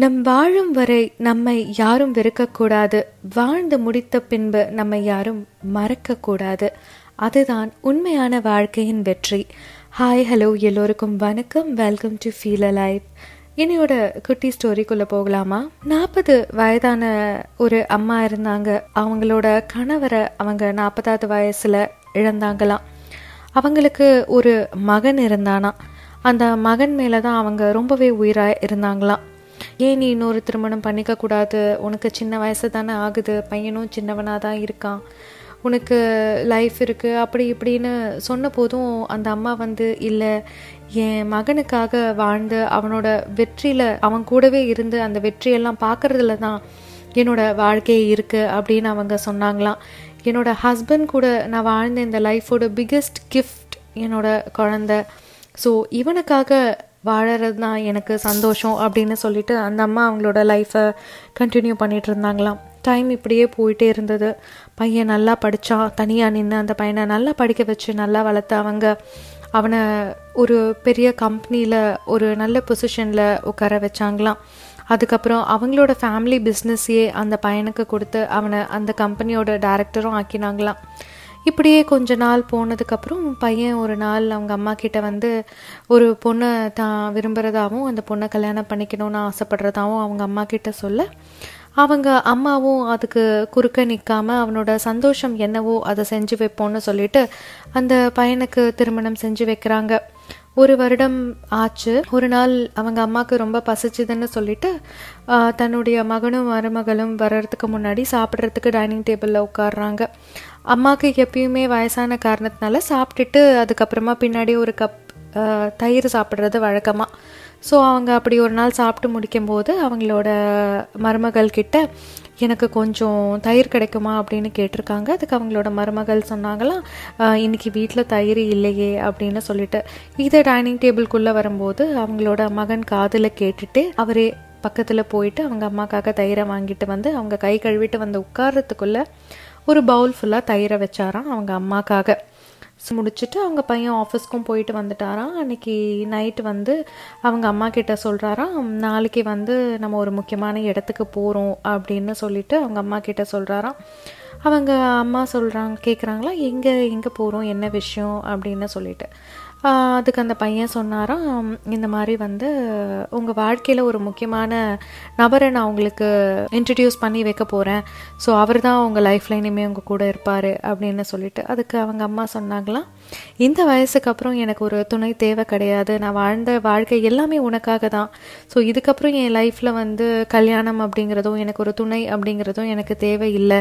நம் வாழும் வரை நம்மை யாரும் வெறுக்கக்கூடாது. வாழ்ந்து முடித்த பின்பு நம்மை யாரும் மறக்கக்கூடாது. அதுதான் உண்மையான வாழ்க்கையின் வெற்றி. ஹாய் ஹலோ எல்லோருக்கும் வணக்கம். வெல்கம் டு ஃபீல் லைஃப் என்னையோட குட்டி ஸ்டோரிக்குள்ளே போகலாமா? நாற்பது வயதான ஒரு அம்மா இருந்தாங்க. அவங்களோட கணவரை அவங்க நாற்பதாவது வயசில் இழந்தாங்களாம். அவங்களுக்கு ஒரு மகன் இருந்தானா அந்த மகன் மேலே தான் அவங்க ரொம்பவே உயிராக இருந்தாங்களாம். ஏன் நீ இன்னொரு திருமணம் பண்ணிக்க கூடாது உனக்கு சின்ன வயசு தானே ஆகுது. பையனும் சின்னவனாக தான் இருக்கான். உனக்கு லைஃப் இருக்குது அப்படி இப்படின்னு சொன்ன போதும் அந்த அம்மா வந்து இல்லை என் மகனுக்காக வாழ்ந்து அவனோட வெற்றியில் அவன் கூடவே இருந்து அந்த வெற்றியெல்லாம் பார்க்குறதுல தான் என்னோட வாழ்க்கையே இருக்குது அப்படின்னு அவங்க சொன்னாங்களாம். என்னோட ஹஸ்பண்ட் கூட நான் வாழ்ந்த இந்த லைஃபோட பிக்கெஸ்ட் கிஃப்ட் என்னோட குழந்த. ஸோ இவனுக்காக வாழறது தான் எனக்கு சந்தோஷம் அப்படின்னு சொல்லிட்டு அந்த அம்மா அவங்களோட லைஃப்பை கண்டினியூ பண்ணிகிட்டு இருந்தாங்களாம். டைம் இப்படியே போயிட்டே இருந்தது. பையன் நல்லா படித்தான் தனியாக நின்று அந்த பையனை நல்லா படிக்க வச்சு நல்லா வளர்த்து அவங்க அவனை ஒரு பெரிய கம்பெனியில் ஒரு நல்ல பொசிஷனில் உட்கார வச்சாங்களாம். அதுக்கப்புறம் அவங்களோட ஃபேமிலி பிஸ்னஸையே அந்த பையனுக்கு கொடுத்து அவனை அந்த கம்பெனியோட டேரக்டரும் ஆக்கினாங்களாம். இப்படியே கொஞ்ச நாள் போனதுக்கப்புறம் பையன் ஒரு நாள் அவங்க அம்மா கிட்ட வந்து ஒரு பொண்ணை தான் விரும்புகிறதாவும் அந்த பொண்ணை கல்யாணம் பண்ணிக்கணும்னு ஆசைப்படுறதாவும் அவங்க அம்மா கிட்ட சொல்ல அவங்க அம்மாவும் அதுக்கு குறுக்க நிற்காம அவனோட சந்தோஷம் என்னவோ அதை செஞ்சு வைப்போம்னு சொல்லிட்டு அந்த பையனுக்கு திருமணம் செஞ்சு வைக்கிறாங்க. ஒரு வருடம் ஆச்சு. ஒரு நாள் அவங்க அம்மாவுக்கு ரொம்ப பசிச்சுதுன்னு சொல்லிட்டு தன்னுடைய மகனும் மருமகளும் வர்றதுக்கு முன்னாடி சாப்பிட்றதுக்கு டைனிங் டேபிளில் உட்காடுறாங்க அம்மாவுக்கு எப்பயுமே வயசான காரணத்தினால சாப்பிட்டுட்டு அதுக்கப்புறமா பின்னாடி ஒரு கப் தயிர் சாப்பிட்றது வழக்கமாக ஸோ அவங்க அப்படி ஒரு நாள் சாப்பிட்டு முடிக்கும்போது அவங்களோட மருமகள் கிட்ட எனக்கு கொஞ்சம் தயிர் கிடைக்குமா? அப்படின்னு கேட்டிருக்காங்க. அதுக்கு அவங்களோட மருமகள் சொன்னாங்களாம் இன்னைக்கு வீட்டில் தயிர் இல்லையே அப்படின்னு சொல்லிட்டு. இதை டைனிங் டேபிள்குள்ளே வரும்போது அவங்களோட மகன் காதில் கேட்டுட்டு அவரே பக்கத்தில் போயிட்டு அவங்க அம்மாக்காக தயிரை வாங்கிட்டு வந்து அவங்க கை கழுவிட்டு வந்து உட்கார்றதுக்குள்ளே ஒரு பவுல் ஃபுல்லாக தயிரை வச்சாராம். அவங்க அம்மாக்காக. முடிச்சுட்டு அவங்க பையன் ஆஃபீஸ்க்கும் போயிட்டு வந்துட்டாராம். அன்னைக்கு நைட்டு வந்து அவங்க அம்மா கிட்ட சொல்கிறாராம் நாளைக்கு வந்து நம்ம ஒரு முக்கியமான இடத்துக்கு போகிறோம் அப்படின்னு சொல்லிட்டு அவங்க அம்மா கிட்ட சொல்கிறாராம் அவங்க அம்மா சொல்கிறாங்க கேட்குறாங்களா எங்கே எங்கே போகிறோம் என்ன விஷயம்? அப்படின்னு சொல்லிட்டு. அதுக்கு அந்த பையன் சொன்னாராம் இந்த மாதிரி வந்து உங்கள் வாழ்க்கையில் ஒரு முக்கியமான நபரை நான் உங்களுக்கு இன்ட்ரடியூஸ் பண்ணி வைக்க போகிறேன் ஸோ அவர் தான் உங்கள் லைஃப்பில் இனிமேல் உங்கள் கூட இருப்பார் அப்படின்னு சொல்லிட்டு அதுக்கு அவங்க அம்மா சொன்னாங்களாம். இந்த வயசுக்கு அப்புறம் எனக்கு ஒரு துணை தேவை கிடையாது. நான் வாழ்ந்த வாழ்க்கை எல்லாமே உனக்காக தான். ஸோ இதுக்கப்புறம் என் லைஃப்பில் வந்து கல்யாணம் அப்படிங்கிறதும் எனக்கு ஒரு துணை அப்படிங்கிறதும் எனக்கு தேவை இல்லை.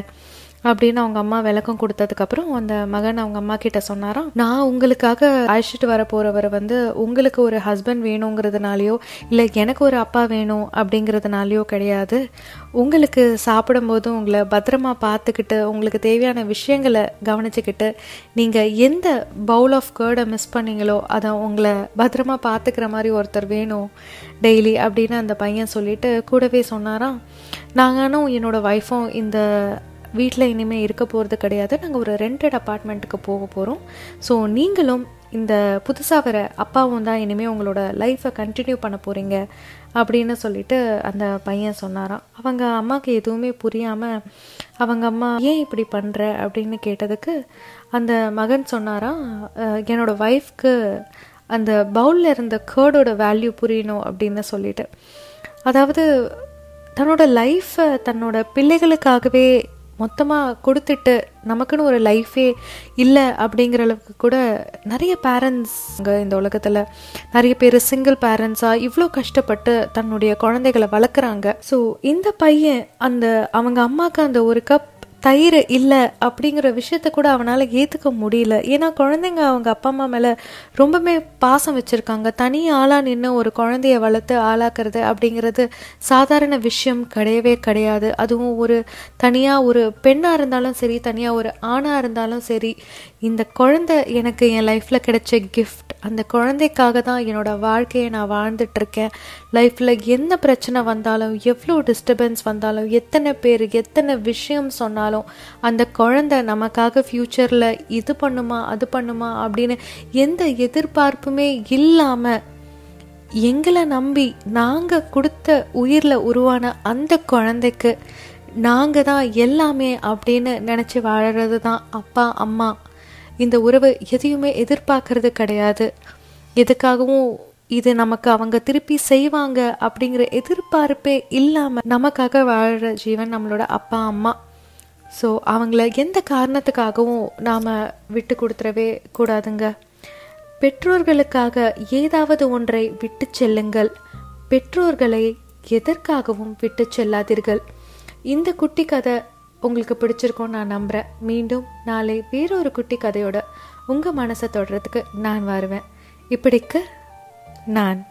அப்படின்னு அவங்க அம்மா விளக்கம் கொடுத்ததுக்கப்புறம் அந்த மகன் அவங்க அம்மா கிட்ட சொன்னாராம் நான் உங்களுக்காக அழைச்சிட்டு வர போறவரை வந்து உங்களுக்கு ஒரு ஹஸ்பண்ட் வேணுங்கிறதுனாலையோ இல்லை எனக்கு ஒரு அப்பா வேணும் அப்படிங்கிறதுனாலயோ கிடையாது. உங்களுக்கு சாப்பிடும்போது உங்களை பத்திரமா பார்த்துக்கிட்டு உங்களுக்கு தேவையான விஷயங்களை கவனிச்சுக்கிட்டு நீங்கள் எந்த பவுல் ஆஃப் கேர்டை மிஸ் பண்ணீங்களோ அதை உங்களை பத்திரமா பார்த்துக்கிற மாதிரி ஒருத்தர் வேணும் டெய்லி அப்படின்னு அந்த பையன் சொல்லிட்டு கூடவே சொன்னாராம். நாங்களும் என்னோட ஒய்ஃபும் இந்த வீட்டில் இனிமேல் இருக்க போகிறது கிடையாது. நாங்கள் ஒரு ரெண்டட் அப்பார்ட்மெண்ட்டுக்கு போக போகிறோம் ஸோ நீங்களும் இந்த புதுசாக வர அப்பாவும் தான் இனிமேல் உங்களோட லைஃப்பை கண்டினியூ பண்ண போகிறீங்க அப்படின்னு சொல்லிட்டு அந்த பையன் சொன்னாராம். அவங்க அம்மாவுக்கு எதுவுமே புரியாமல் அவங்க அம்மா ஏன் இப்படி பண்ணுற அப்படின்னு கேட்டதுக்கு அந்த மகன் சொன்னாராம் என்னோடய ஒய்ஃப்க்கு அந்த பவுலில் இருந்த கேர்டோட வேல்யூ புரியணும் அப்படின்னு சொல்லிட்டு. அதாவது தன்னோட லைஃப்பை தன்னோட பிள்ளைகளுக்காகவே மொத்தமாக கொடுத்துட்டு நமக்குன்னு ஒரு லைஃபே இல்லை அப்படிங்கிற அளவுக்கு கூட நிறைய பேரண்ட்ஸ் இந்த உலகத்தில் நிறைய பேர் சிங்கிள் பேரண்ட்ஸாக இவ்வளோ கஷ்டப்பட்டு தன்னுடைய குழந்தைகளை வளர்க்குறாங்க. ஸோ இந்த பையன் அந்த அவங்க அம்மாவுக்கு அந்த ஒரு கப் தயிர் இல்லை அப்படிங்கிற விஷயத்த கூட அவனால் ஏற்றுக்க முடியல. ஏன்னா குழந்தைங்க அவங்க அப்பா அம்மா மேலே ரொம்பவே பாசம் வச்சுருக்காங்க. தனி ஆளாக நின்று ஒரு குழந்தைய வளர்த்து ஆளாக்குறது அப்படிங்கிறது சாதாரண விஷயம் கிடையவே கிடையாது. அதுவும் ஒரு தனியாக ஒரு பெண்ணாக இருந்தாலும் சரி தனியாக ஒரு ஆணாக இருந்தாலும் சரி இந்த குழந்தை எனக்கு என் லைஃப்பில் கிடைச்ச கிஃப்ட் அந்த குழந்தைக்காக தான் என்னோட வாழ்க்கையை நான் வாழ்ந்துட்டுருக்கேன். லைஃப்பில் என்ன பிரச்சனை வந்தாலும் எவ்வளோ டிஸ்டர்பன்ஸ் வந்தாலும் எத்தனை பேர் எத்தனை விஷயம் சொன்னாலும் அந்த குழந்தை நமக்காக ஃப்யூச்சரில் இது பண்ணுமா அது பண்ணுமா அப்படின்னு எந்த எதிர்பார்ப்புமே இல்லாமல் எங்களை நம்பி நாங்கள் கொடுத்த உயிரில் உருவான அந்த குழந்தைக்கு நாங்கள் தான் எல்லாமே அப்படின்னு நினச்சி வாழறது தான் அப்பா அம்மா. இந்த உறவு எதையுமே எதிர்பார்க்கறது கிடையாது. எதுக்காகவும் இது நமக்கு அவங்க திருப்பி செய்வாங்க அப்படிங்கிற எதிர்பார்ப்பே இல்லாமல் நமக்காக வாழ்கிற ஜீவன் நம்மளோட அப்பா அம்மா. ஸோ அவங்கள எந்த காரணத்துக்காகவும் நாம் விட்டு கொடுத்துடவே கூடாதுங்க. பெற்றோர்களுக்காக ஏதாவது ஒன்றை விட்டு செல்லுங்கள். பெற்றோர்களை எதற்காகவும் விட்டு செல்லாதீர்கள். இந்த குட்டி கதை உங்களுக்கு பிடிச்சிருக்கோன்னு நான் நம்புகிறேன் மீண்டும் நாளை வேறொரு குட்டி கதையோட உங்கள் மனசை தொடுறதுக்கு நான் வருவேன். இப்படிக்கு நான்